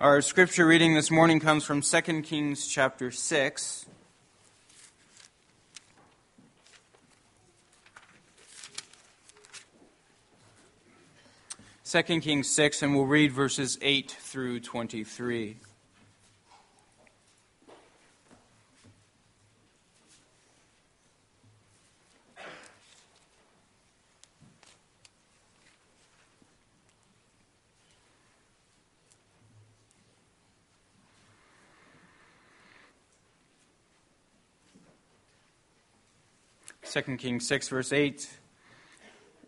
Our scripture reading this morning comes from 2 Kings chapter 6. Second Kings 6, and we'll read verses 8 through 23. 2 Kings 6, verse 8.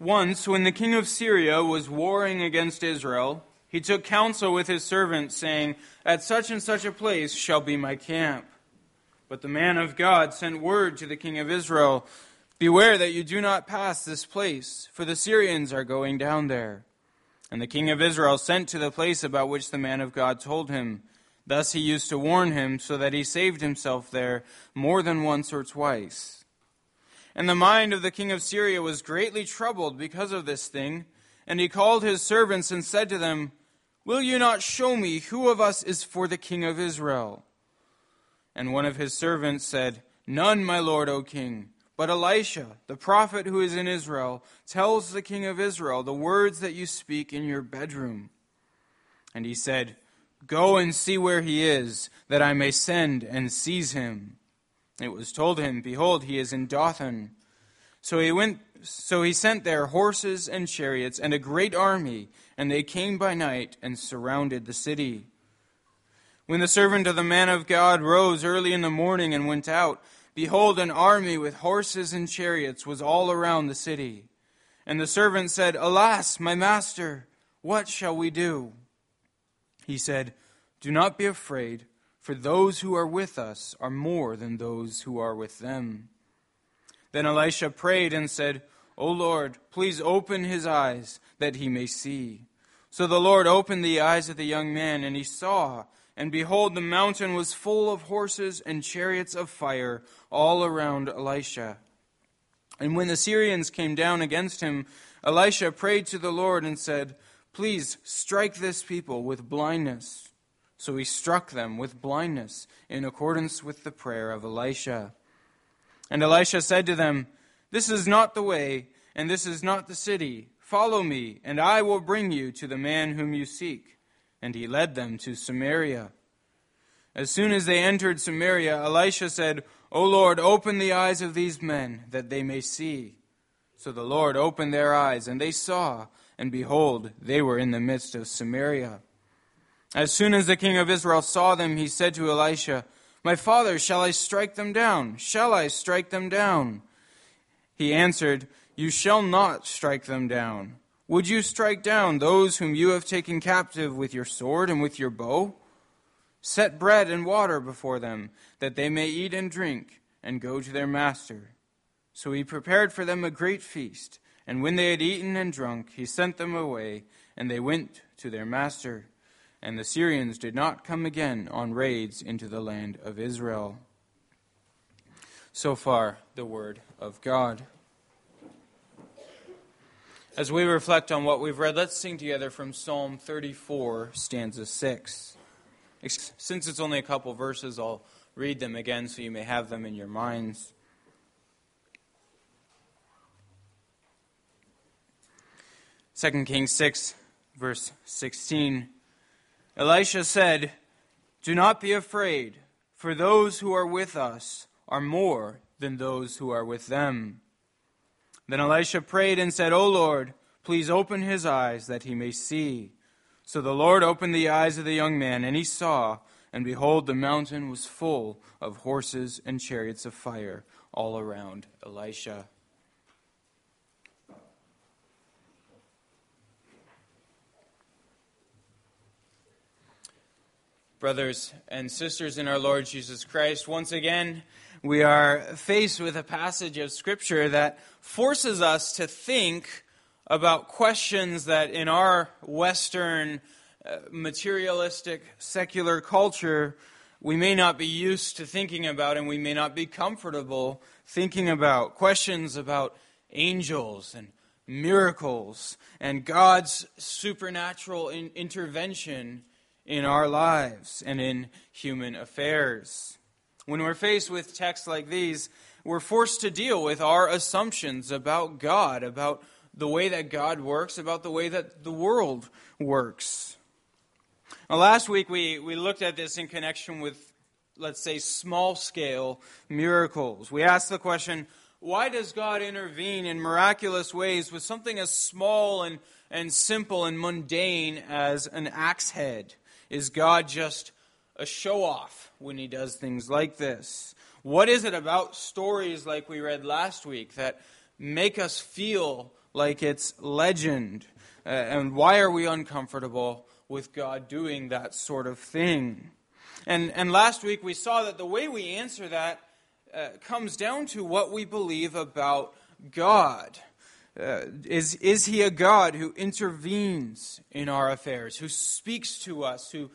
Once, when the king of Syria was warring against Israel, he took counsel with his servants, saying, At such and such a place shall be my camp. But the man of God sent word to the king of Israel, Beware that you do not pass this place, for the Syrians are going down there. And the king of Israel sent to the place about which the man of God told him. Thus he used to warn him, so that he saved himself there more than once or twice. And the mind of the king of Syria was greatly troubled because of this thing. And he called his servants and said to them, Will you not show me who of us is for the king of Israel? And one of his servants said, None, my lord, O king. But Elisha, the prophet who is in Israel, tells the king of Israel the words that you speak in your bedroom. And he said, Go and see where he is, that I may send and seize him. It was told him, Behold, he is in Dothan. So he went so he sent there horses and chariots and a great army, and they came by night and surrounded the city. When the servant of the man of God rose early in the morning and went out, behold, an army with horses and chariots was all around the city. And the servant said, Alas, my master, what shall we do? He said, Do not be afraid for those who are with us are more than those who are with them. Then Elisha prayed and said, O Lord, please open his eyes that he may see. So the Lord opened the eyes of the young man, and he saw, and behold, the mountain was full of horses and chariots of fire all around Elisha. And when the Syrians came down against him, Elisha prayed to the Lord and said, Please strike this people with blindness. So he struck them with blindness in accordance with the prayer of Elisha. And Elisha said to them, This is not the way, and this is not the city. Follow me, and I will bring you to the man whom you seek. And he led them to Samaria. As soon as they entered Samaria, Elisha said, O Lord, open the eyes of these men, that they may see. So the Lord opened their eyes, and they saw, and behold, they were in the midst of Samaria. As soon as the king of Israel saw them, he said to Elisha, My father, shall I strike them down? Shall I strike them down? He answered, You shall not strike them down. Would you strike down those whom you have taken captive with your sword and with your bow? Set bread and water before them, that they may eat and drink, and go to their master. So he prepared for them a great feast, and when they had eaten and drunk, he sent them away, and they went to their master and the Syrians did not come again on raids into the land of Israel. So far, the word of God. As we reflect on what we've read, let's sing together from Psalm 34, stanza 6. Since it's only a couple verses, I'll read them again so you may have them in your minds. Second Kings 6, verse 16. Elisha said, Do not be afraid, for those who are with us are more than those who are with them. Then Elisha prayed and said, O Lord, please open his eyes that he may see. So the Lord opened the eyes of the young man, and he saw, and behold, the mountain was full of horses and chariots of fire all around Elisha. Brothers and sisters in our Lord Jesus Christ. Once again, we are faced with a passage of Scripture that forces us to think about questions that in our Western uh, materialistic secular culture we may not be used to thinking about and we may not be comfortable thinking about. Questions about angels and miracles and God's supernatural in- intervention in our lives and in human affairs. When we're faced with texts like these, we're forced to deal with our assumptions about God, about the way that God works, about the way that the world works. Now, last week we, we looked at this in connection with, let's say, small scale miracles. We asked the question why does God intervene in miraculous ways with something as small and, and simple and mundane as an axe head? Is God just a show off when he does things like this? What is it about stories like we read last week that make us feel like it's legend? Uh, and why are we uncomfortable with God doing that sort of thing? And, and last week we saw that the way we answer that uh, comes down to what we believe about God. Uh, is, is he a God who intervenes in our affairs, who speaks to us, who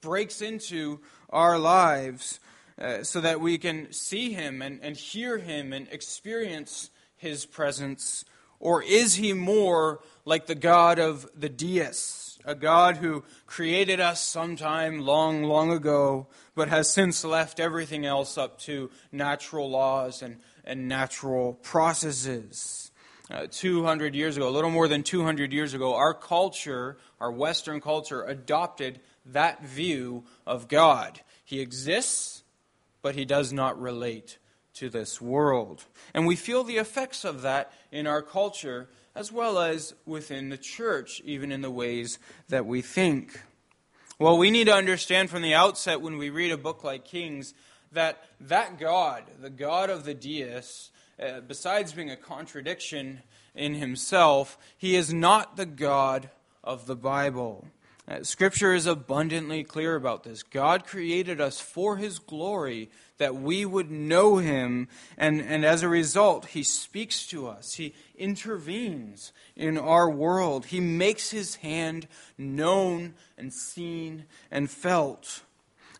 breaks into our lives uh, so that we can see him and, and hear him and experience his presence? Or is he more like the God of the deists, a God who created us sometime long, long ago, but has since left everything else up to natural laws and, and natural processes? Uh, 200 years ago, a little more than 200 years ago, our culture, our Western culture, adopted that view of God. He exists, but he does not relate to this world. And we feel the effects of that in our culture as well as within the church, even in the ways that we think. Well, we need to understand from the outset when we read a book like Kings that that God, the God of the deists, uh, besides being a contradiction in himself, he is not the God of the Bible. Uh, scripture is abundantly clear about this. God created us for his glory, that we would know him, and, and as a result, he speaks to us. He intervenes in our world. He makes his hand known and seen and felt.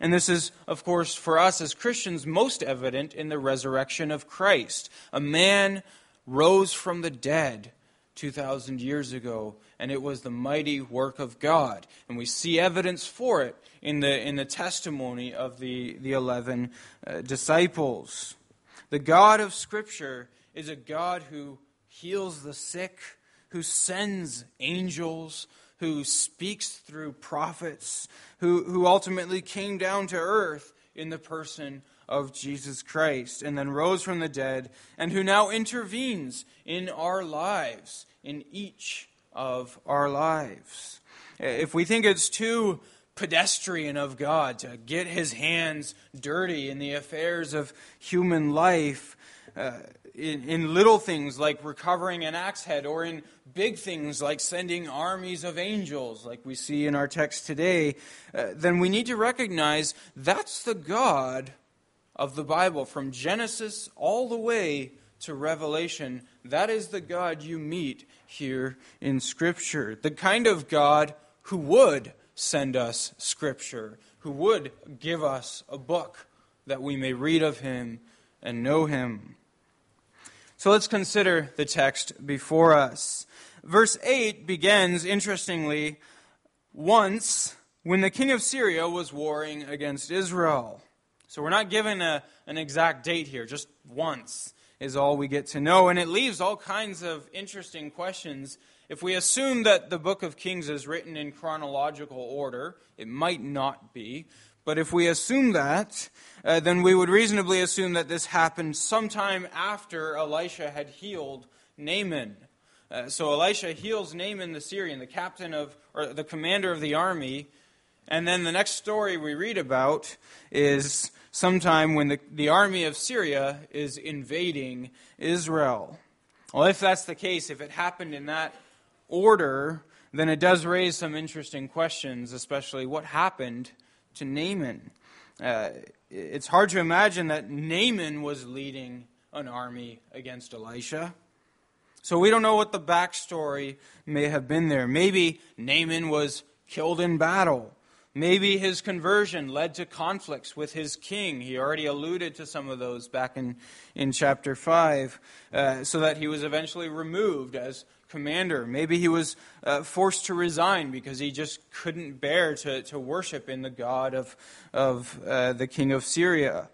And this is, of course, for us as Christians, most evident in the resurrection of Christ. A man rose from the dead 2,000 years ago, and it was the mighty work of God. And we see evidence for it in the, in the testimony of the, the 11 uh, disciples. The God of Scripture is a God who heals the sick, who sends angels, who speaks through prophets, who, who ultimately came down to earth in the person of Jesus Christ and then rose from the dead, and who now intervenes in our lives, in each of our lives. If we think it's too pedestrian of God to get his hands dirty in the affairs of human life, uh, in, in little things like recovering an axe head, or in big things like sending armies of angels, like we see in our text today, uh, then we need to recognize that's the God of the Bible. From Genesis all the way to Revelation, that is the God you meet here in Scripture. The kind of God who would send us Scripture, who would give us a book that we may read of Him and know Him. So let's consider the text before us. Verse 8 begins, interestingly, once when the king of Syria was warring against Israel. So we're not given a, an exact date here, just once is all we get to know. And it leaves all kinds of interesting questions. If we assume that the book of Kings is written in chronological order, it might not be. But if we assume that, uh, then we would reasonably assume that this happened sometime after Elisha had healed Naaman. Uh, so Elisha heals Naaman the Syrian, the captain of, or the commander of the army. And then the next story we read about is sometime when the, the army of Syria is invading Israel. Well, if that's the case, if it happened in that order, then it does raise some interesting questions, especially what happened to Naaman. Uh, it's hard to imagine that Naaman was leading an army against Elisha. So we don't know what the backstory may have been there. Maybe Naaman was killed in battle. Maybe his conversion led to conflicts with his king. He already alluded to some of those back in, in chapter 5, uh, so that he was eventually removed as commander. Maybe he was uh, forced to resign because he just couldn't bear to, to worship in the God of, of uh, the king of Syria.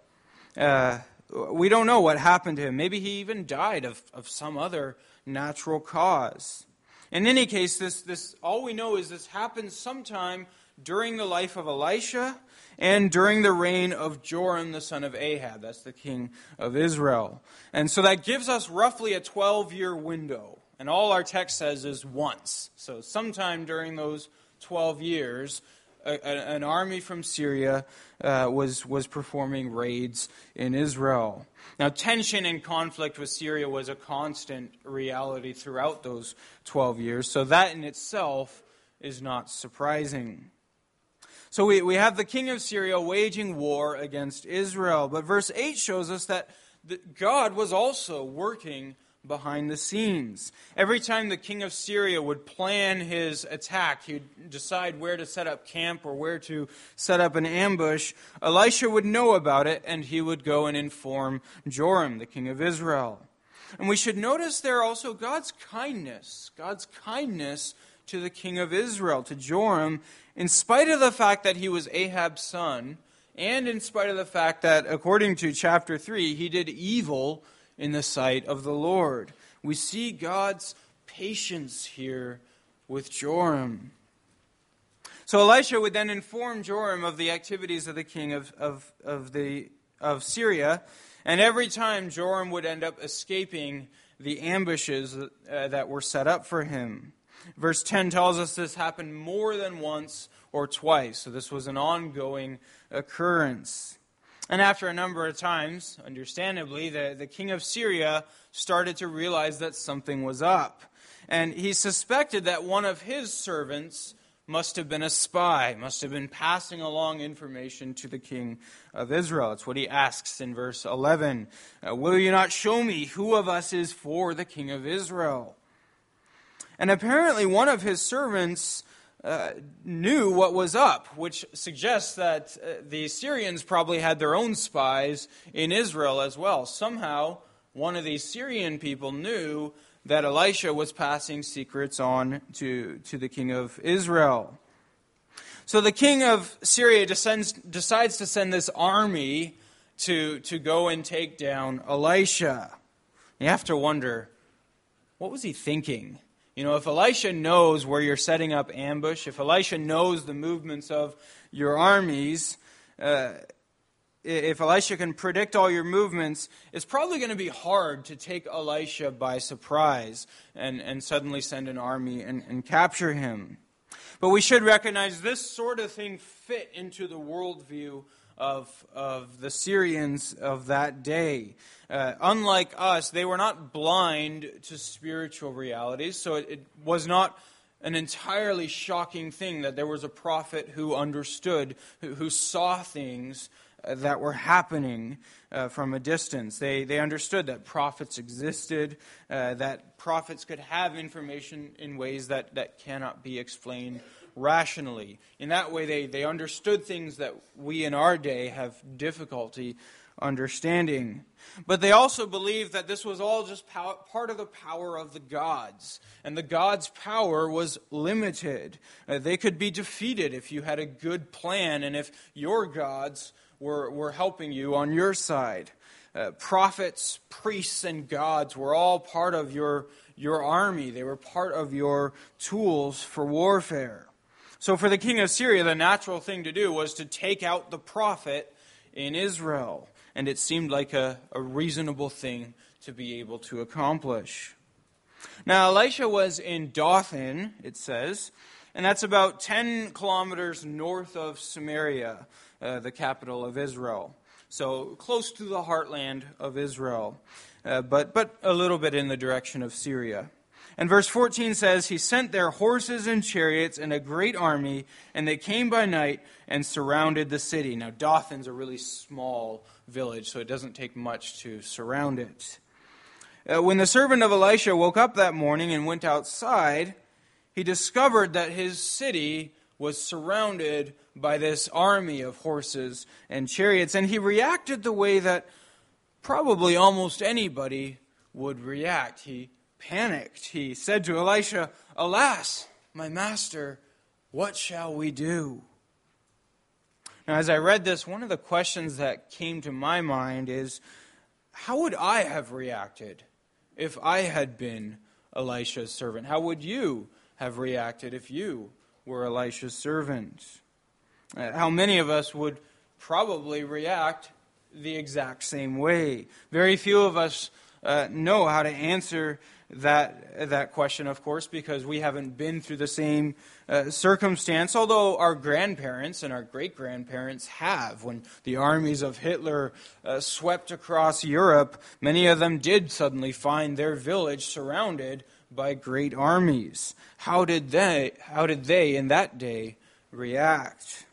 Uh, we don't know what happened to him. Maybe he even died of, of some other natural cause. In any case, this, this, all we know is this happened sometime during the life of Elisha and during the reign of Joram the son of Ahab. That's the king of Israel. And so that gives us roughly a 12 year window. And all our text says is once. So sometime during those 12 years, a, a, an army from Syria uh, was, was performing raids in Israel. Now, tension and conflict with Syria was a constant reality throughout those 12 years, so that in itself is not surprising. So we, we have the king of Syria waging war against Israel. But verse 8 shows us that God was also working behind the scenes. Every time the king of Syria would plan his attack, he'd decide where to set up camp or where to set up an ambush. Elisha would know about it and he would go and inform Joram, the king of Israel. And we should notice there also God's kindness, God's kindness to the king of Israel, to Joram, in spite of the fact that he was Ahab's son, and in spite of the fact that, according to chapter 3, he did evil in the sight of the Lord. We see God's patience here with Joram. So Elisha would then inform Joram of the activities of the king of, of, of, the, of Syria, and every time Joram would end up escaping the ambushes uh, that were set up for him. Verse 10 tells us this happened more than once or twice. So this was an ongoing occurrence. And after a number of times, understandably, the, the king of Syria started to realize that something was up. And he suspected that one of his servants must have been a spy, must have been passing along information to the king of Israel. It's what he asks in verse 11 uh, Will you not show me who of us is for the king of Israel? And apparently, one of his servants uh, knew what was up, which suggests that uh, the Syrians probably had their own spies in Israel as well. Somehow, one of these Syrian people knew that Elisha was passing secrets on to, to the king of Israel. So the king of Syria descends, decides to send this army to, to go and take down Elisha. You have to wonder, what was he thinking? You know, if Elisha knows where you're setting up ambush, if Elisha knows the movements of your armies, uh, if Elisha can predict all your movements, it's probably going to be hard to take Elisha by surprise and, and suddenly send an army and, and capture him. But we should recognize this sort of thing fit into the worldview of, of the Syrians of that day. Uh, unlike us, they were not blind to spiritual realities, so it, it was not an entirely shocking thing that there was a prophet who understood, who, who saw things uh, that were happening uh, from a distance. They, they understood that prophets existed, uh, that prophets could have information in ways that, that cannot be explained rationally. In that way, they, they understood things that we in our day have difficulty understanding. But they also believed that this was all just pow- part of the power of the gods. And the gods' power was limited. Uh, they could be defeated if you had a good plan and if your gods were, were helping you on your side. Uh, prophets, priests, and gods were all part of your, your army, they were part of your tools for warfare. So, for the king of Syria, the natural thing to do was to take out the prophet in Israel. And it seemed like a, a reasonable thing to be able to accomplish. Now, Elisha was in Dothan, it says, and that's about 10 kilometers north of Samaria, uh, the capital of Israel. So, close to the heartland of Israel, uh, but, but a little bit in the direction of Syria. And verse 14 says, He sent their horses and chariots and a great army, and they came by night and surrounded the city. Now, Dothan's a really small village, so it doesn't take much to surround it. Uh, when the servant of Elisha woke up that morning and went outside, he discovered that his city was surrounded by this army of horses and chariots, and he reacted the way that probably almost anybody would react. He panicked. He said to Elisha, Alas, my master, what shall we do? Now, as I read this, one of the questions that came to my mind is how would I have reacted if I had been Elisha's servant? How would you have reacted if you were Elisha's servant? Uh, how many of us would probably react the exact same way? Very few of us uh, know how to answer that, that question, of course, because we haven't been through the same uh, circumstance, although our grandparents and our great grandparents have. When the armies of Hitler uh, swept across Europe, many of them did suddenly find their village surrounded by great armies. How did they, how did they in that day react?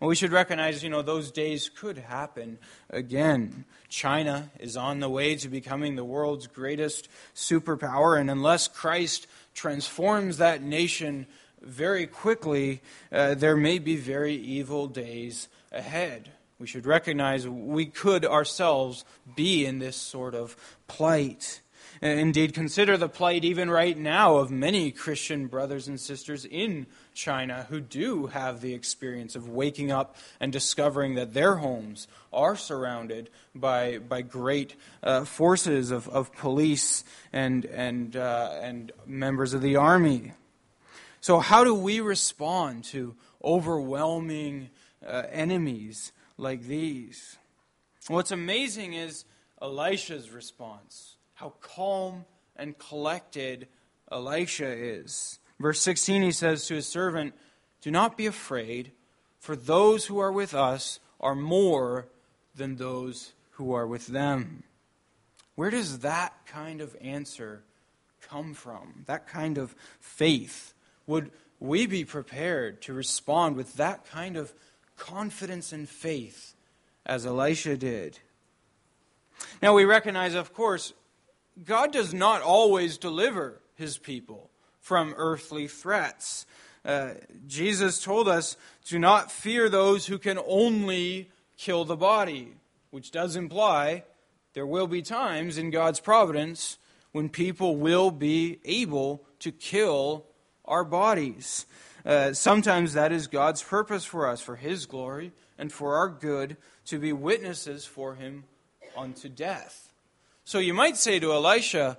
We should recognize, you know, those days could happen again. China is on the way to becoming the world's greatest superpower, and unless Christ transforms that nation very quickly, uh, there may be very evil days ahead. We should recognize we could ourselves be in this sort of plight. Indeed, consider the plight even right now of many Christian brothers and sisters in China who do have the experience of waking up and discovering that their homes are surrounded by, by great uh, forces of, of police and, and, uh, and members of the army. So, how do we respond to overwhelming uh, enemies like these? What's amazing is Elisha's response, how calm and collected Elisha is. Verse 16, he says to his servant, Do not be afraid, for those who are with us are more than those who are with them. Where does that kind of answer come from? That kind of faith? Would we be prepared to respond with that kind of confidence and faith as Elisha did? Now, we recognize, of course, God does not always deliver his people from earthly threats. Uh, Jesus told us, do not fear those who can only kill the body, which does imply there will be times in God's providence when people will be able to kill our bodies. Uh, sometimes that is God's purpose for us, for His glory and for our good, to be witnesses for Him unto death. So you might say to Elisha,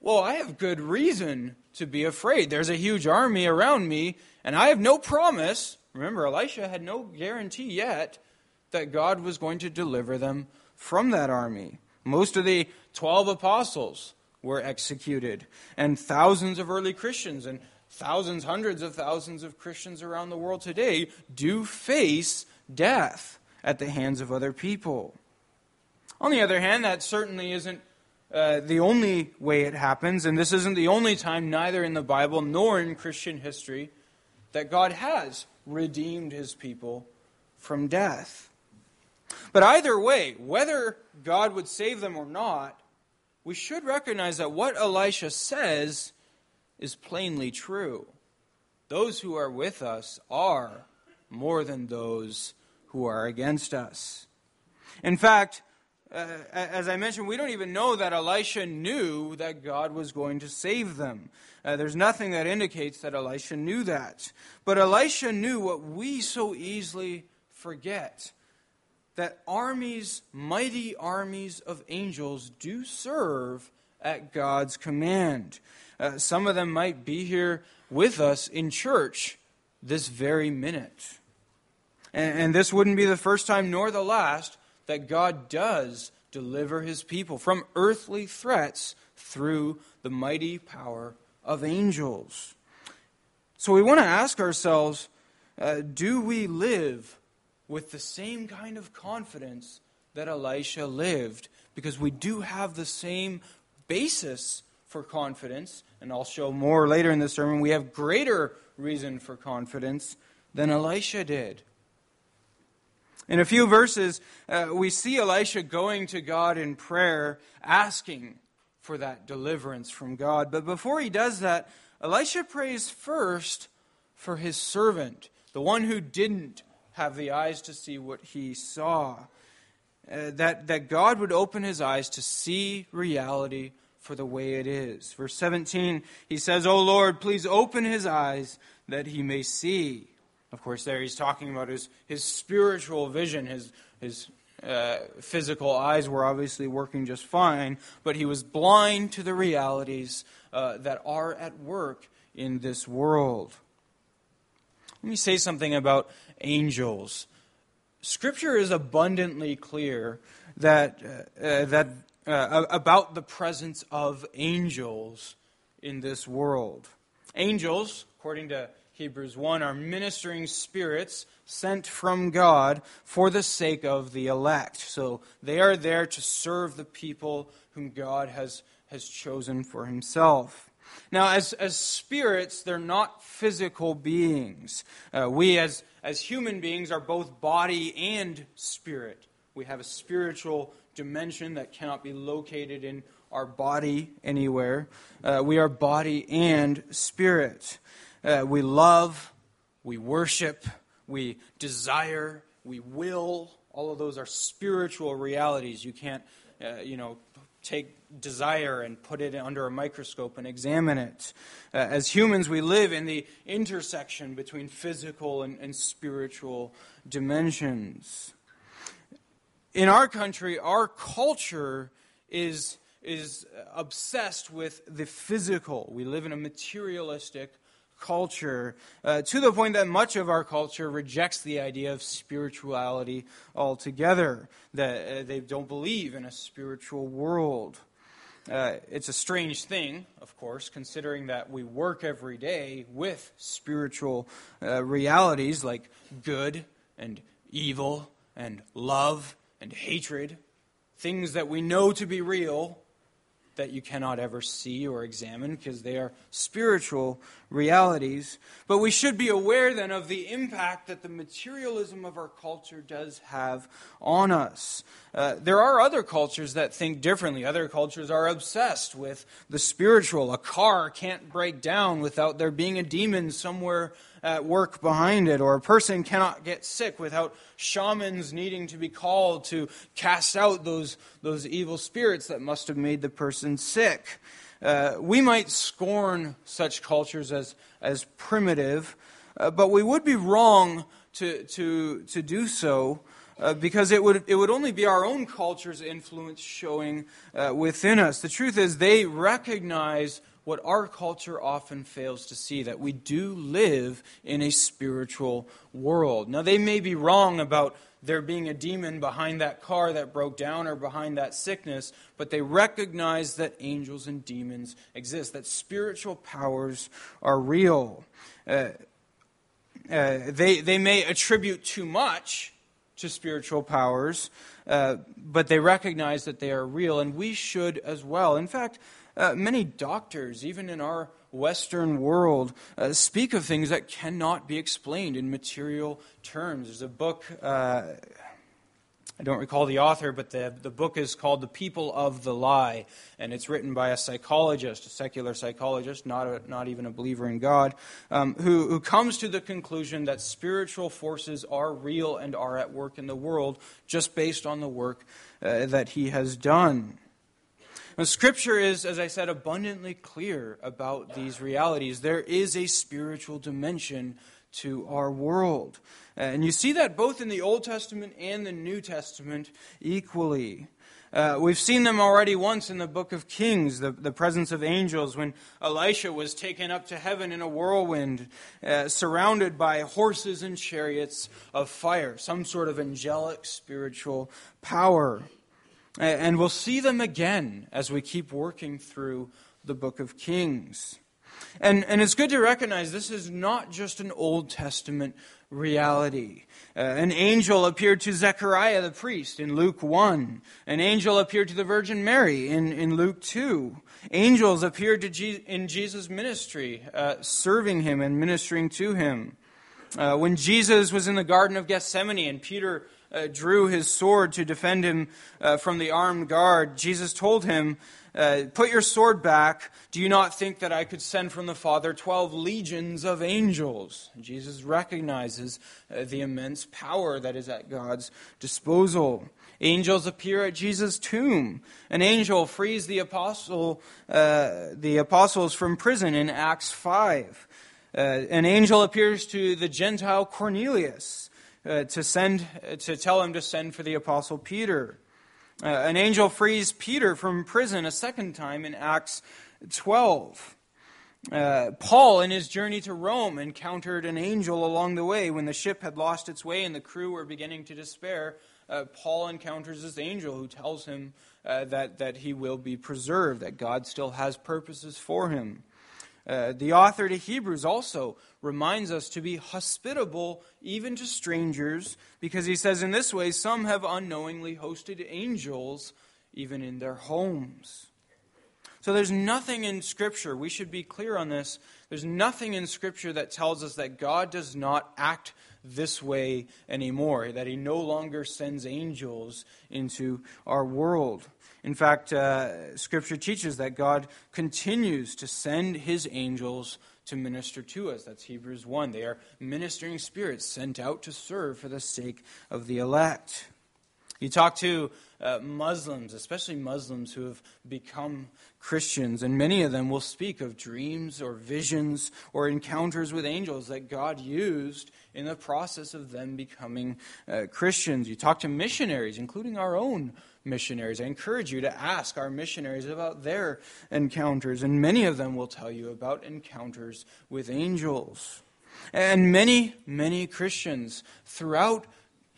Well, I have good reason to be afraid. There's a huge army around me, and I have no promise. Remember, Elisha had no guarantee yet that God was going to deliver them from that army. Most of the 12 apostles were executed, and thousands of early Christians and thousands, hundreds of thousands of Christians around the world today do face death at the hands of other people. On the other hand, that certainly isn't uh, the only way it happens, and this isn't the only time, neither in the Bible nor in Christian history, that God has redeemed his people from death. But either way, whether God would save them or not, we should recognize that what Elisha says is plainly true. Those who are with us are more than those who are against us. In fact, uh, as I mentioned, we don't even know that Elisha knew that God was going to save them. Uh, there's nothing that indicates that Elisha knew that. But Elisha knew what we so easily forget that armies, mighty armies of angels, do serve at God's command. Uh, some of them might be here with us in church this very minute. And, and this wouldn't be the first time nor the last that God does deliver his people from earthly threats through the mighty power of angels. So we want to ask ourselves uh, do we live with the same kind of confidence that Elisha lived? Because we do have the same basis for confidence, and I'll show more later in the sermon. We have greater reason for confidence than Elisha did. In a few verses, uh, we see Elisha going to God in prayer, asking for that deliverance from God. But before he does that, Elisha prays first for his servant, the one who didn't have the eyes to see what he saw. Uh, that, that God would open his eyes to see reality for the way it is. Verse 17, he says, O Lord, please open his eyes that he may see. Of course, there he's talking about his, his spiritual vision. His, his uh, physical eyes were obviously working just fine, but he was blind to the realities uh, that are at work in this world. Let me say something about angels. Scripture is abundantly clear that, uh, uh that uh, about the presence of angels in this world. Angels, according to Hebrews 1, are ministering spirits sent from God for the sake of the elect. So they are there to serve the people whom God has, has chosen for himself. Now, as, as spirits, they're not physical beings. Uh, we, as, as human beings, are both body and spirit. We have a spiritual dimension that cannot be located in our body anywhere. Uh, we are body and spirit. Uh, we love, we worship, we desire, we will. All of those are spiritual realities. You can't, uh, you know, take desire and put it under a microscope and examine it. Uh, as humans, we live in the intersection between physical and, and spiritual dimensions in our country, our culture is, is obsessed with the physical. We live in a materialistic culture uh, to the point that much of our culture rejects the idea of spirituality altogether, that uh, they don't believe in a spiritual world. Uh, it's a strange thing, of course, considering that we work every day with spiritual uh, realities like good and evil and love and hatred, things that we know to be real that you cannot ever see or examine because they are spiritual realities. But we should be aware then of the impact that the materialism of our culture does have on us. Uh, there are other cultures that think differently. Other cultures are obsessed with the spiritual. A car can't break down without there being a demon somewhere at work behind it, or a person cannot get sick without shamans needing to be called to cast out those, those evil spirits that must have made the person sick. Uh, we might scorn such cultures as, as primitive, uh, but we would be wrong to, to, to do so. Uh, because it would, it would only be our own culture's influence showing uh, within us. The truth is, they recognize what our culture often fails to see that we do live in a spiritual world. Now, they may be wrong about there being a demon behind that car that broke down or behind that sickness, but they recognize that angels and demons exist, that spiritual powers are real. Uh, uh, they, they may attribute too much to spiritual powers, uh, but they recognize that they are real, and we should as well. In fact, uh, many doctors, even in our Western world, uh, speak of things that cannot be explained in material terms. There's a book, uh, I don't recall the author, but the, the book is called The People of the Lie, and it's written by a psychologist, a secular psychologist, not, a, not even a believer in God, um, who, who comes to the conclusion that spiritual forces are real and are at work in the world just based on the work uh, that he has done. Now, Scripture is, as I said, abundantly clear about these realities. There is a spiritual dimension to our world. And you see that both in the Old Testament and the New Testament equally. Uh, we've seen them already once in the book of Kings, the, the presence of angels, when Elisha was taken up to heaven in a whirlwind, uh, surrounded by horses and chariots of fire, some sort of angelic spiritual power. And we'll see them again as we keep working through the book of Kings. And, and it's good to recognize this is not just an Old Testament reality. Uh, an angel appeared to Zechariah the priest in Luke 1. An angel appeared to the Virgin Mary in, in Luke 2. Angels appeared to Je- in Jesus' ministry, uh, serving him and ministering to him. Uh, when Jesus was in the Garden of Gethsemane and Peter uh, drew his sword to defend him uh, from the armed guard, Jesus told him, uh, Put your sword back. Do you not think that I could send from the Father twelve legions of angels? Jesus recognizes uh, the immense power that is at God's disposal. Angels appear at Jesus' tomb. An angel frees the apostle, uh, the apostles from prison in Acts 5. Uh, an angel appears to the Gentile Cornelius uh, to send to tell him to send for the apostle Peter. Uh, an angel frees Peter from prison a second time in Acts 12. Uh, Paul, in his journey to Rome, encountered an angel along the way when the ship had lost its way and the crew were beginning to despair uh, Paul encounters this angel who tells him uh, that, that he will be preserved, that God still has purposes for him. Uh, the author to Hebrews also reminds us to be hospitable even to strangers, because he says, In this way, some have unknowingly hosted angels even in their homes. So there's nothing in Scripture, we should be clear on this. There's nothing in Scripture that tells us that God does not act this way anymore, that he no longer sends angels into our world. In fact, uh, Scripture teaches that God continues to send his angels to minister to us. That's Hebrews 1. They are ministering spirits sent out to serve for the sake of the elect. You talk to uh, Muslims, especially Muslims who have become Christians, and many of them will speak of dreams or visions or encounters with angels that God used in the process of them becoming uh, Christians. You talk to missionaries, including our own missionaries. I encourage you to ask our missionaries about their encounters, and many of them will tell you about encounters with angels. And many, many Christians throughout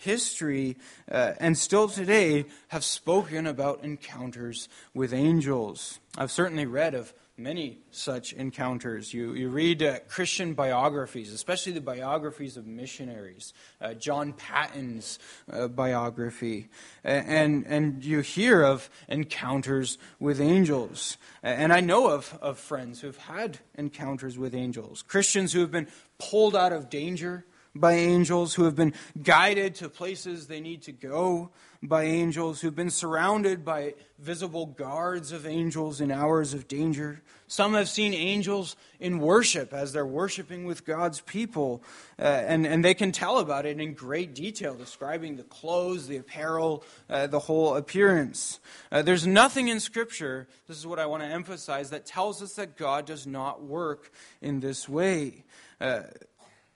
history uh, and still today have spoken about encounters with angels. I've certainly read of many such encounters. You, you read uh, Christian biographies, especially the biographies of missionaries, uh, John Paton's uh, biography, and, and you hear of encounters with angels. And I know of, of friends who have had encounters with angels, Christians who have been pulled out of danger by angels, who have been guided to places they need to go by angels, who've been surrounded by visible guards of angels in hours of danger. Some have seen angels in worship as they're worshiping with God's people, uh, and, and they can tell about it in great detail, describing the clothes, the apparel, uh, the whole appearance. Uh, there's nothing in Scripture, this is what I want to emphasize, that tells us that God does not work in this way.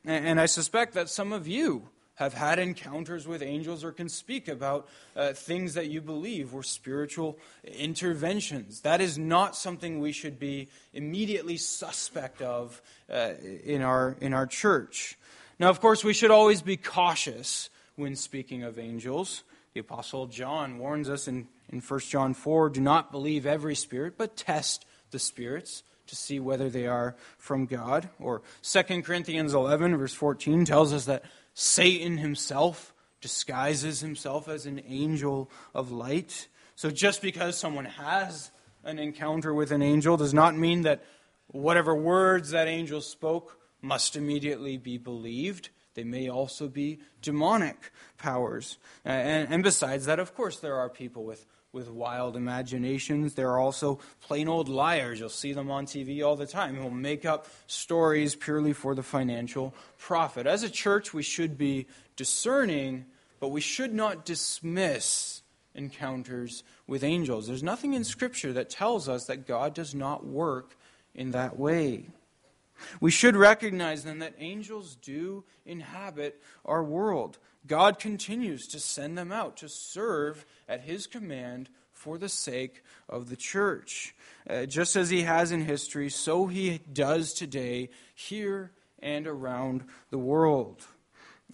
And I suspect that some of you have had encounters with angels or can speak about uh, things that you believe were spiritual interventions. That is not something we should be immediately suspect of uh, in, our, in our church. Now, of course, we should always be cautious when speaking of angels. The Apostle John warns us in, in 1 John 4 do not believe every spirit, but test the spirits to see whether they are from God. Or 2 Corinthians 11, verse 14, tells us that Satan himself disguises himself as an angel of light. So just because someone has an encounter with an angel does not mean that whatever words that angel spoke must immediately be believed. They may also be demonic powers. Uh, and, and besides that, of course, there are people with with wild imaginations. There are also plain old liars. You'll see them on TV all the time who will make up stories purely for the financial profit. As a church, we should be discerning, but we should not dismiss encounters with angels. There's nothing in Scripture that tells us that God does not work in that way. We should recognize then that angels do inhabit our world. God continues to send them out to serve at his command for the sake of the church. Uh, just as he has in history, so he does today here and around the world.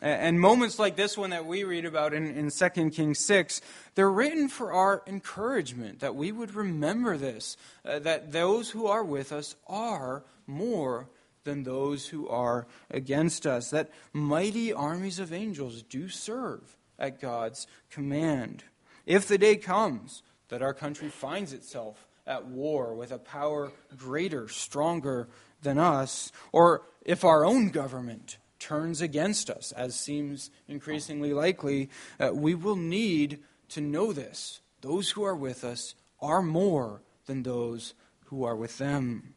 And moments like this one that we read about in, in 2 Kings 6, they're written for our encouragement, that we would remember this, uh, that those who are with us are more than those who are against us, that mighty armies of angels do serve at God's command. If the day comes that our country finds itself at war with a power greater, stronger than us, or if our own government turns against us, as seems increasingly likely, uh, we will need to know this. Those who are with us are more than those who are with them.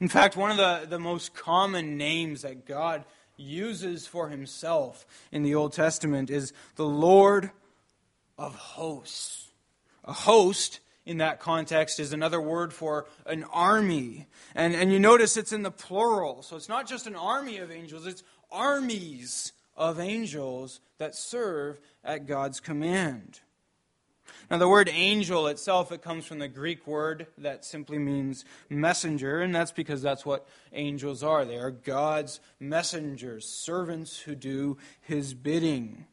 In fact, one of the, the most common names that God uses for himself in the Old Testament is the Lord of hosts. A host in that context is another word for an army. And, and you notice it's in the plural. So it's not just an army of angels, it's armies of angels that serve at God's command. Now, the word angel itself, it comes from the Greek word that simply means messenger, and that's because that's what angels are. They are God's messengers, servants who do his bidding.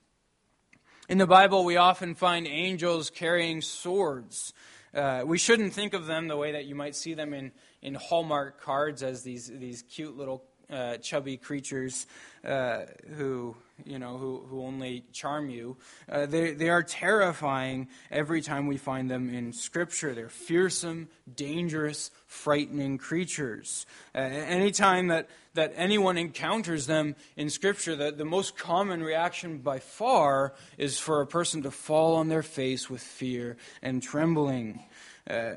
In the Bible, we often find angels carrying swords. Uh, we shouldn't think of them the way that you might see them in, in Hallmark cards as these, these cute little uh, chubby creatures uh, who you know who, who only charm you. Uh, they they are terrifying every time we find them in Scripture. They're fearsome, dangerous, frightening creatures. Uh, anytime that that anyone encounters them in Scripture, the, the most common reaction by far is for a person to fall on their face with fear and trembling. Uh,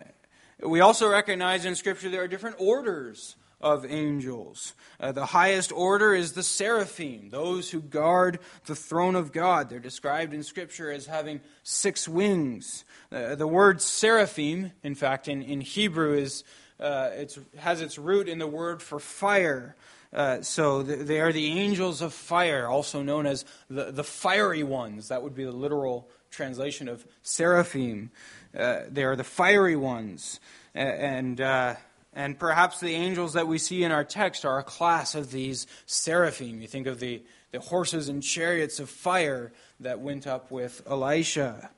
we also recognize in Scripture there are different orders of angels. Uh, the highest order is the seraphim, those who guard the throne of God. They're described in Scripture as having six wings. Uh, the word seraphim, in fact, in, in Hebrew, is, uh, it has its root in the word for fire. Uh, so they are the angels of fire, also known as the, the fiery ones. That would be the literal translation of seraphim. Uh, they are the fiery ones. and uh, and perhaps the angels that we see in our text are a class of these seraphim. You think of the, the horses and chariots of fire that went up with Elisha.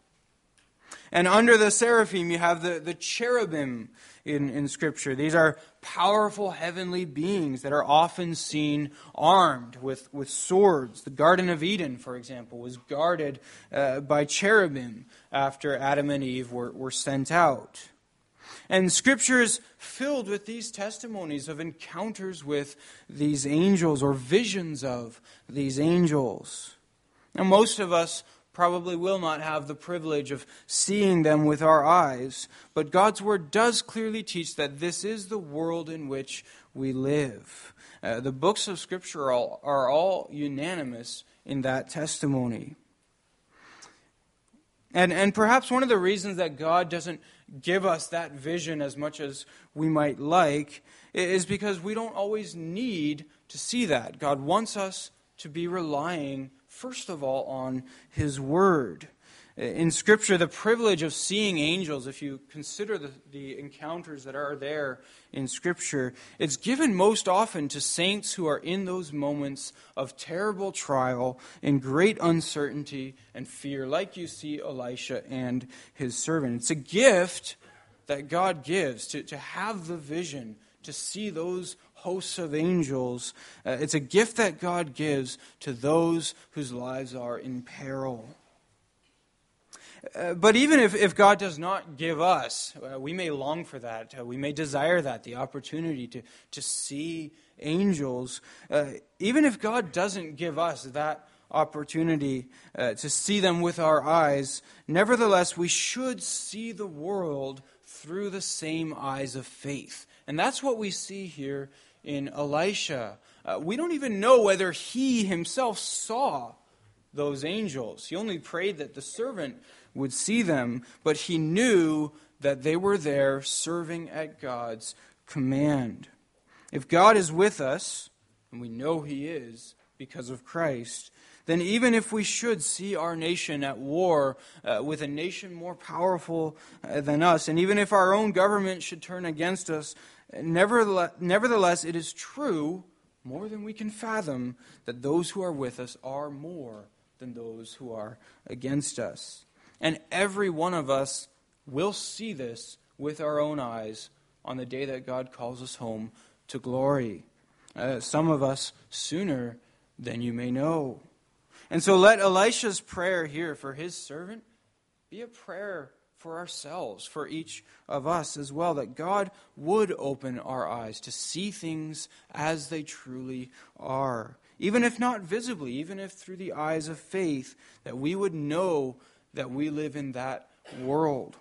And under the seraphim, you have the, the cherubim in, in Scripture. These are powerful heavenly beings that are often seen armed with, with swords. The Garden of Eden, for example, was guarded uh, by cherubim after Adam and Eve were, were sent out. And Scripture is filled with these testimonies of encounters with these angels or visions of these angels. Now, most of us probably will not have the privilege of seeing them with our eyes, but God's Word does clearly teach that this is the world in which we live. Uh, the books of Scripture are all, are all unanimous in that testimony. And, and perhaps one of the reasons that God doesn't give us that vision as much as we might like is because we don't always need to see that. God wants us to be relying, first of all, on His Word. In Scripture, the privilege of seeing angels, if you consider the, the encounters that are there in Scripture, it's given most often to saints who are in those moments of terrible trial, and great uncertainty and fear, like you see Elisha and his servant. It's a gift that God gives to, to have the vision, to see those hosts of angels. Uh, it's a gift that God gives to those whose lives are in peril. Uh, but even if, if God does not give us, uh, we may long for that. Uh, we may desire that, the opportunity to, to see angels. Uh, even if God doesn't give us that opportunity uh, to see them with our eyes, nevertheless, we should see the world through the same eyes of faith. And that's what we see here in Elisha. we don't even know whether he himself saw those angels. He only prayed that the servant would see them, but he knew that they were there serving at God's command. If God is with us, and we know he is because of Christ, then even if we should see our nation at war uh, with a nation more powerful uh, than us, and even if our own government should turn against us, nevertheless, nevertheless, it is true, more than we can fathom, that those who are with us are more than those who are against us. And every one of us will see this with our own eyes on the day that God calls us home to glory. Uh, some of us sooner than you may know. And so let Elisha's prayer here for his servant be a prayer for ourselves, for each of us as well, that God would open our eyes to see things as they truly are even if not visibly, even if through the eyes of faith, that we would know that we live in that world.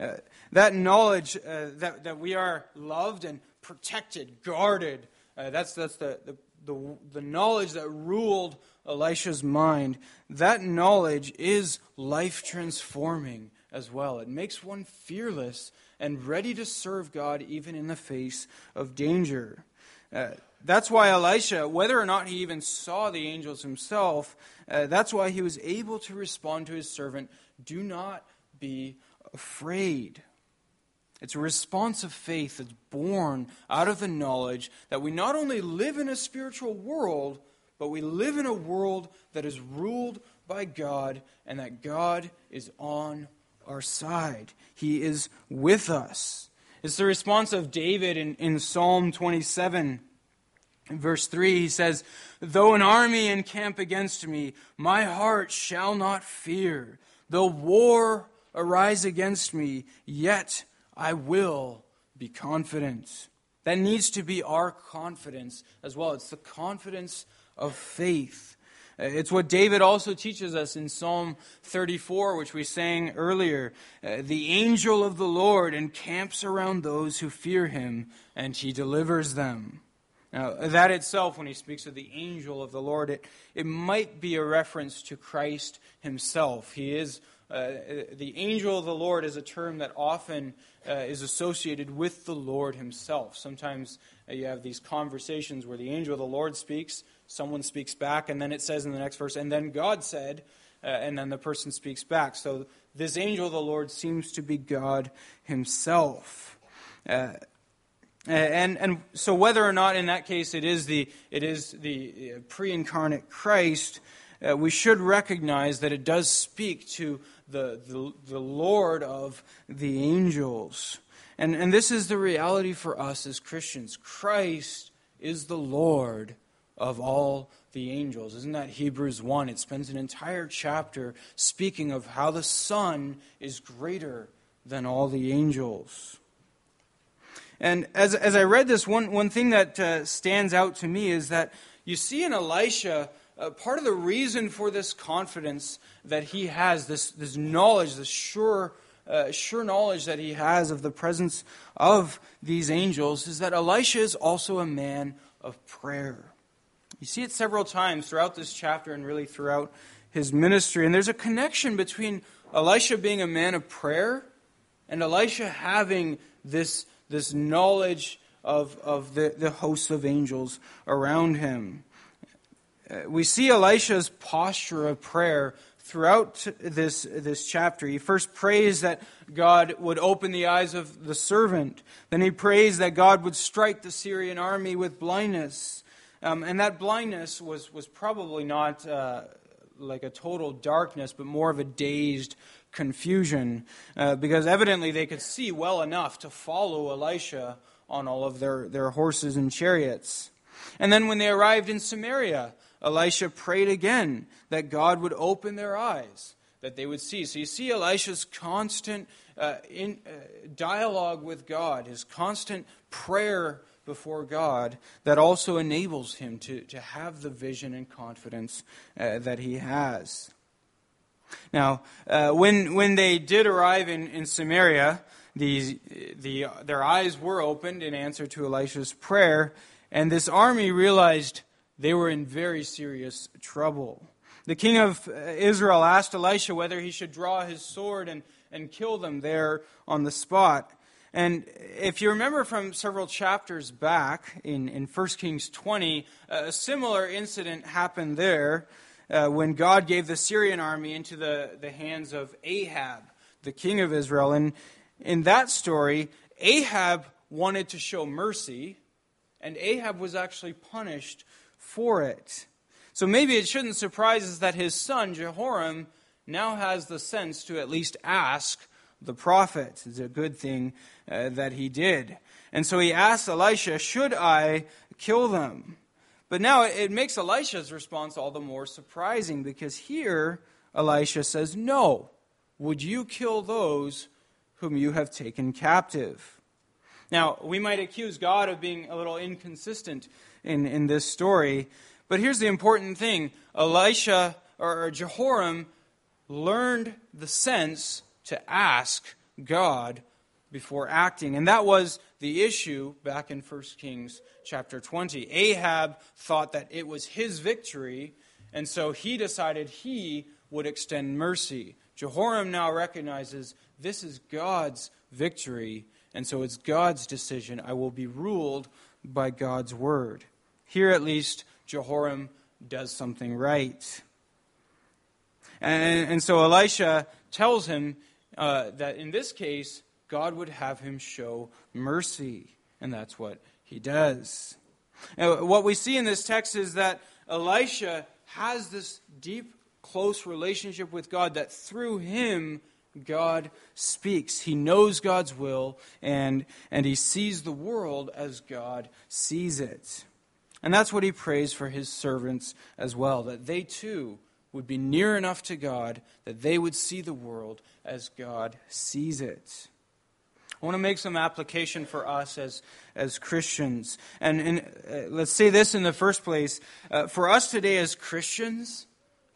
Uh, that knowledge uh, that, that we are loved and protected, guarded, uh, that's, that's the, the, the, the knowledge that ruled Elisha's mind. That knowledge is life transforming as well. It makes one fearless and ready to serve God even in the face of danger. Uh, that's why Elisha, whether or not he even saw the angels himself, uh, that's why he was able to respond to his servant do not be afraid. It's a response of faith that's born out of the knowledge that we not only live in a spiritual world, but we live in a world that is ruled by God and that God is on our side. He is with us. It's the response of David in, in Psalm 27. In verse 3, he says, Though an army encamp against me, my heart shall not fear. Though war arise against me, yet I will be confident. That needs to be our confidence as well. It's the confidence of faith. Uh, it's what David also teaches us in Psalm 34, which we sang earlier. Uh, the angel of the Lord encamps around those who fear him, and he delivers them. Now, that itself, when he speaks of the angel of the Lord, it, it might be a reference to Christ himself. He is uh, the angel of the Lord is a term that often uh, is associated with the Lord himself. Sometimes uh, you have these conversations where the angel of the Lord speaks, someone speaks back, and then it says in the next verse, and then God said, uh, and then the person speaks back. So this angel of the Lord seems to be God himself. And, and so whether or not in that case it is the, it is the uh, pre-incarnate Christ, uh, we should recognize that it does speak to the, the, the Lord of the angels. And, and this is the reality for us as Christians. Christ is the Lord of all the angels. Isn't that Hebrews 1? It spends an entire chapter speaking of how the Son is greater than all the angels. And as, as I read this, one, one thing that uh, stands out to me is that you see in Elisha uh, part of the reason for this confidence that he has, this, this knowledge, this sure, uh, sure knowledge that he has of the presence of these angels, is that Elisha is also a man of prayer. You see it several times throughout this chapter and really throughout his ministry. And there's a connection between Elisha being a man of prayer and Elisha having this, this knowledge of, of the, the hosts of angels around him. Uh, we see Elisha's posture of prayer throughout this, this chapter. He first prays that God would open the eyes of the servant. Then he prays that God would strike the Syrian army with blindness. Um, and that blindness was, was probably not uh, like a total darkness, but more of a dazed confusion, uh, because evidently they could see well enough to follow Elisha on all of their, their horses and chariots. And then when they arrived in Samaria, Elisha prayed again that God would open their eyes, that they would see. So you see Elisha's constant uh, in, uh, dialogue with God, his constant prayer before God, that also enables him to, to have the vision and confidence uh, that he has. Now, uh, when, when they did arrive in, in Samaria, the, the, their eyes were opened in answer to Elisha's prayer, and this army realized they were in very serious trouble. The king of Israel asked Elisha whether he should draw his sword and, and kill them there on the spot. And if you remember from several chapters back in, in 1 Kings 20, a similar incident happened there uh, when God gave the Syrian army into the, the hands of Ahab, the king of Israel. And in that story, Ahab wanted to show mercy, and Ahab was actually punished for it. So maybe it shouldn't surprise us that his son, Jehoram, now has the sense to at least ask the prophet. It's a good thing uh, that he did. And so he asked Elisha, Should I kill them? But now it makes Elisha's response all the more surprising because here Elisha says, No. Would you kill those whom you have taken captive? Now, we might accuse God of being a little inconsistent in, in this story. But here's the important thing Elisha, or Jehoram, learned the sense to ask God before acting. And that was the issue back in 1 Kings chapter 20. Ahab thought that it was his victory, and so he decided he would extend mercy. Jehoram now recognizes this is God's victory, and so it's God's decision. I will be ruled by God's word. Here, at least, Jehoram does something right. And, and so Elisha tells him uh, that in this case, God would have him show mercy. And that's what he does. Now, what we see in this text is that Elisha has this deep, close relationship with God that through him, God speaks. He knows God's will and, and he sees the world as God sees it. And that's what he prays for his servants as well, that they too would be near enough to God that they would see the world as God sees it. I want to make some application for us as, as Christians. And, and uh, let's say this in the first place. Uh, for us today as Christians,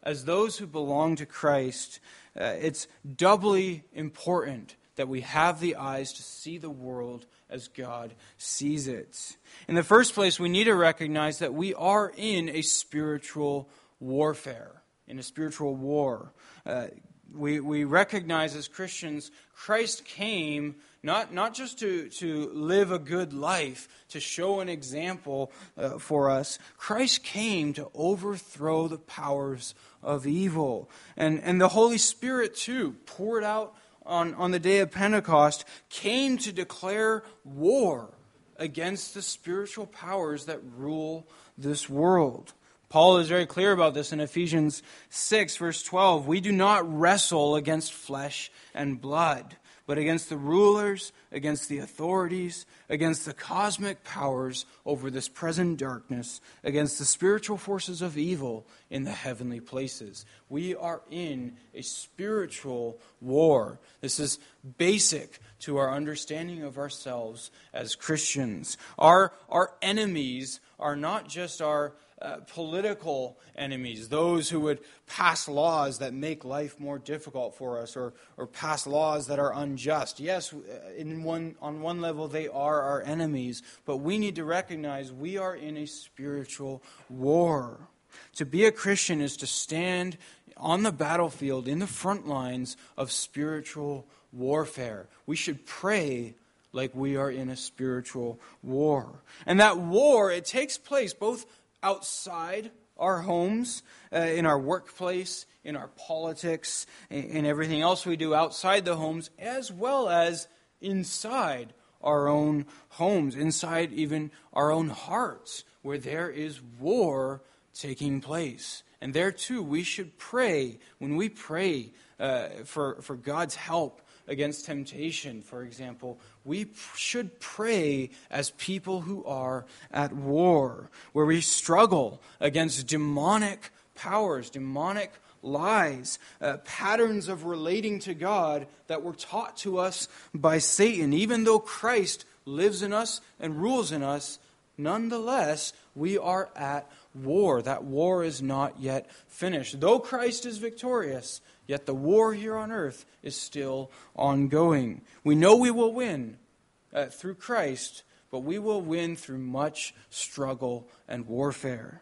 as those who belong to Christ, uh, it's doubly important that we have the eyes to see the world as God sees it. In the first place, we need to recognize that we are in a spiritual warfare, in a spiritual war. Uh, we, we recognize as Christians, Christ came not, not just to, to live a good life, to show an example uh, for us. Christ came to overthrow the powers of evil. And, and the Holy Spirit, too, poured out on, on the day of Pentecost, came to declare war against the spiritual powers that rule this world. Paul is very clear about this in Ephesians 6, verse 12. We do not wrestle against flesh and blood but against the rulers, against the authorities, against the cosmic powers over this present darkness, against the spiritual forces of evil in the heavenly places. We are in a spiritual war. This is basic to our understanding of ourselves as Christians. Our, our enemies are not just our uh, political enemies, those who would pass laws that make life more difficult for us or, or pass laws that are unjust. Yes, uh, in one, on one level, they are our enemies, but we need to recognize we are in a spiritual war. To be a Christian is to stand on the battlefield in the front lines of spiritual warfare. We should pray like we are in a spiritual war. And that war, it takes place both outside our homes, uh, in our workplace, in our politics, in everything else we do outside the homes, as well as inside our own homes, inside even our own hearts, where there is war taking place. And there too, we should pray. When we pray uh, for, for God's help against temptation, for example, we should pray as people who are at war, where we struggle against demonic powers, demonic lies, uh, patterns of relating to God that were taught to us by Satan. Even though Christ lives in us and rules in us, nonetheless, we are at war. That war is not yet finished. Though Christ is victorious, Yet the war here on earth is still ongoing. We know we will win uh, through Christ, but we will win through much struggle and warfare.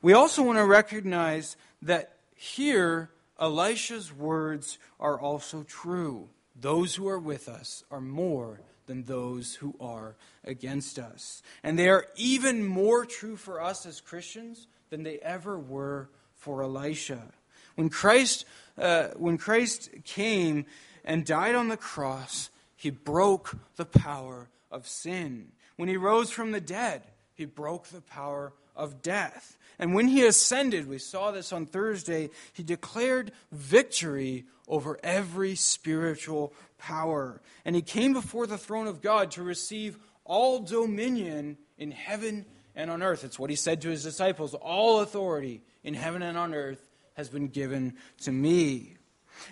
We also want to recognize that here, Elisha's words are also true. Those who are with us are more than those who are against us. And they are even more true for us as Christians than they ever were for Elisha. When Christ, uh, when Christ came and died on the cross, he broke the power of sin. When he rose from the dead, he broke the power of death. And when he ascended, we saw this on Thursday, he declared victory over every spiritual power. And he came before the throne of God to receive all dominion in heaven and on earth. It's what he said to his disciples all authority in heaven and on earth has been given to me.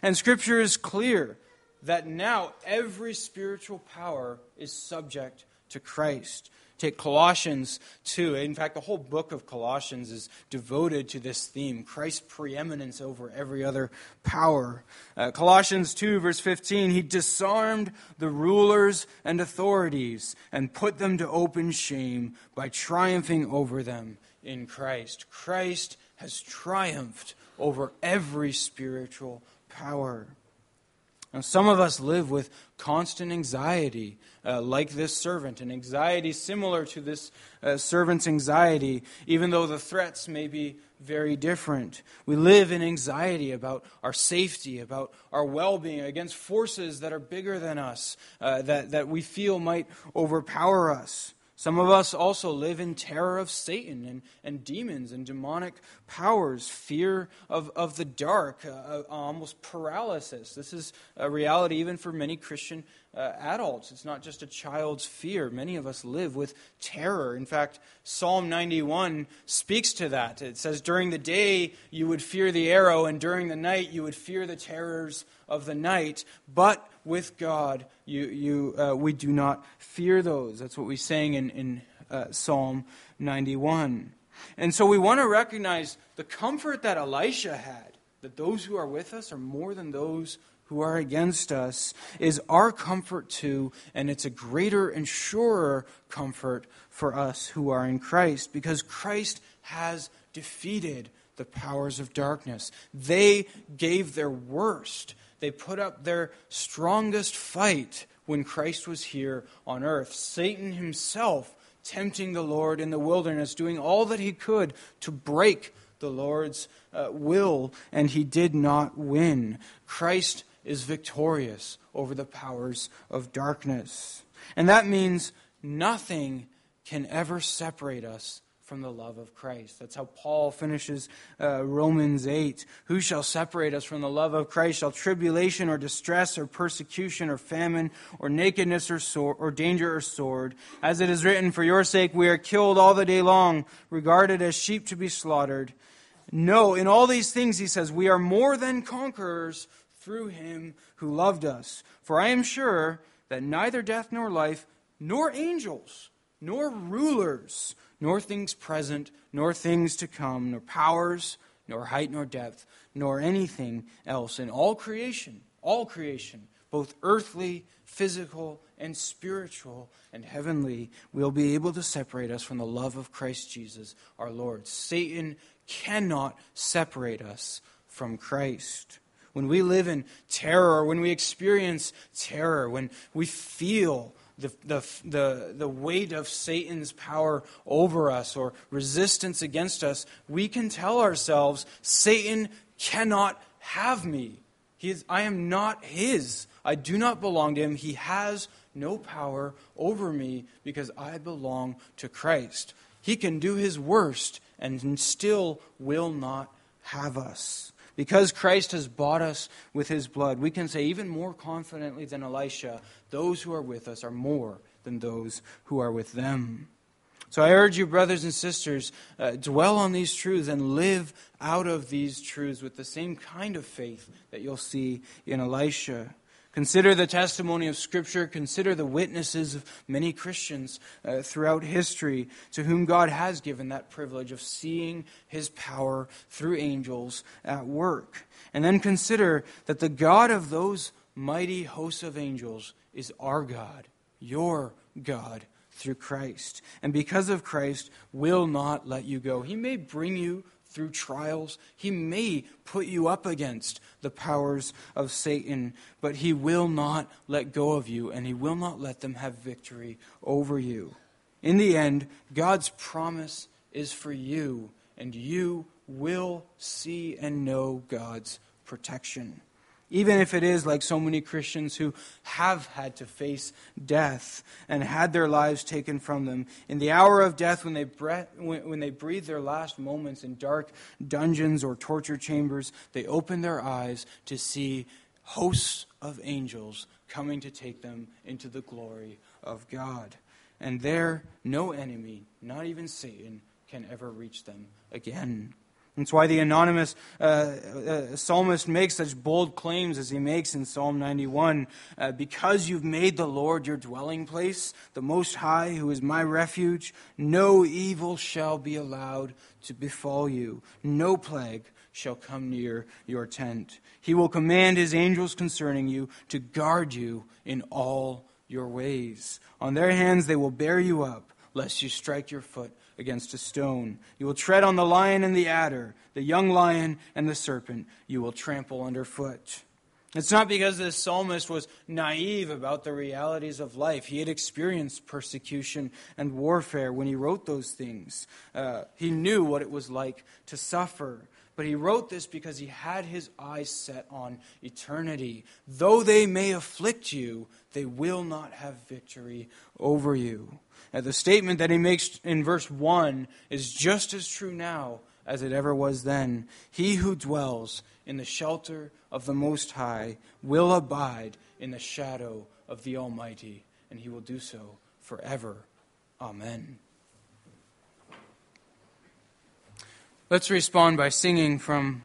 And Scripture is clear that now every spiritual power is subject to Christ. Take Colossians 2. In fact, the whole book of Colossians is devoted to this theme Christ's preeminence over every other power. Uh, Colossians 2, verse 15 He disarmed the rulers and authorities and put them to open shame by triumphing over them in Christ. Christ has triumphed over every spiritual power. Now, some of us live with constant anxiety, uh, like this servant, an anxiety similar to this uh, servant's anxiety, even though the threats may be very different. We live in anxiety about our safety, about our well being, against forces that are bigger than us, uh, that, that we feel might overpower us. Some of us also live in terror of Satan and, and demons and demonic powers, fear of, of the dark, uh, uh, almost paralysis. This is a reality even for many Christian uh, adults. It's not just a child's fear. Many of us live with terror. In fact, Psalm 91 speaks to that. It says, During the day you would fear the arrow, and during the night you would fear the terrors of the night. But with God, you, you, uh, we do not fear those. That's what we sang in, in uh, Psalm 91. And so we want to recognize the comfort that Elisha had, that those who are with us are more than those who are against us, is our comfort too, and it's a greater and surer comfort for us who are in Christ, because Christ has defeated the powers of darkness. They gave their worst they put up their strongest fight when Christ was here on earth. Satan himself tempting the Lord in the wilderness, doing all that he could to break the Lord's uh, will, and he did not win. Christ is victorious over the powers of darkness. And that means nothing can ever separate us from the love of Christ. That's how Paul finishes uh, Romans 8. Who shall separate us from the love of Christ? Shall tribulation or distress or persecution or famine or nakedness or, sword, or danger or sword? As it is written, For your sake we are killed all the day long, regarded as sheep to be slaughtered. No, in all these things, he says, we are more than conquerors through him who loved us. For I am sure that neither death nor life, nor angels, nor rulers, nor things present, nor things to come, nor powers, nor height, nor depth, nor anything else in all creation, all creation, both earthly, physical, and spiritual and heavenly, will be able to separate us from the love of Christ Jesus our Lord. Satan cannot separate us from Christ. When we live in terror, when we experience terror, when we feel the, the, the, the weight of Satan's power over us or resistance against us, we can tell ourselves, Satan cannot have me. He is, I am not his. I do not belong to him. He has no power over me because I belong to Christ. He can do his worst and still will not have us. Because Christ has bought us with his blood, we can say even more confidently than Elisha, those who are with us are more than those who are with them. So I urge you, brothers and sisters, uh, dwell on these truths and live out of these truths with the same kind of faith that you'll see in Elisha. Consider the testimony of Scripture. Consider the witnesses of many Christians uh, throughout history to whom God has given that privilege of seeing His power through angels at work. And then consider that the God of those mighty hosts of angels is our God, your God, through Christ. And because of Christ, will not let you go. He may bring you through trials. He may put you up against the powers of Satan, but he will not let go of you, and he will not let them have victory over you. In the end, God's promise is for you, and you will see and know God's protection even if it is like so many Christians who have had to face death and had their lives taken from them. In the hour of death, when they, breath, when, when they breathe their last moments in dark dungeons or torture chambers, they open their eyes to see hosts of angels coming to take them into the glory of God. And there, no enemy, not even Satan, can ever reach them again. That's why the anonymous uh, uh, psalmist makes such bold claims as he makes in Psalm 91. Uh, because you've made the Lord your dwelling place, the Most High, who is my refuge, no evil shall be allowed to befall you. No plague shall come near your tent. He will command his angels concerning you to guard you in all your ways. On their hands they will bear you up, lest you strike your foot against a stone. You will tread on the lion and the adder, the young lion and the serpent you will trample underfoot. It's not because this psalmist was naive about the realities of life. He had experienced persecution and warfare when he wrote those things. Uh, he knew what it was like to suffer. But he wrote this because he had his eyes set on eternity. Though they may afflict you, they will not have victory over you. Now, the statement that he makes in verse 1 is just as true now as it ever was then. He who dwells in the shelter of the Most High will abide in the shadow of the Almighty, and he will do so forever. Amen. Let's respond by singing from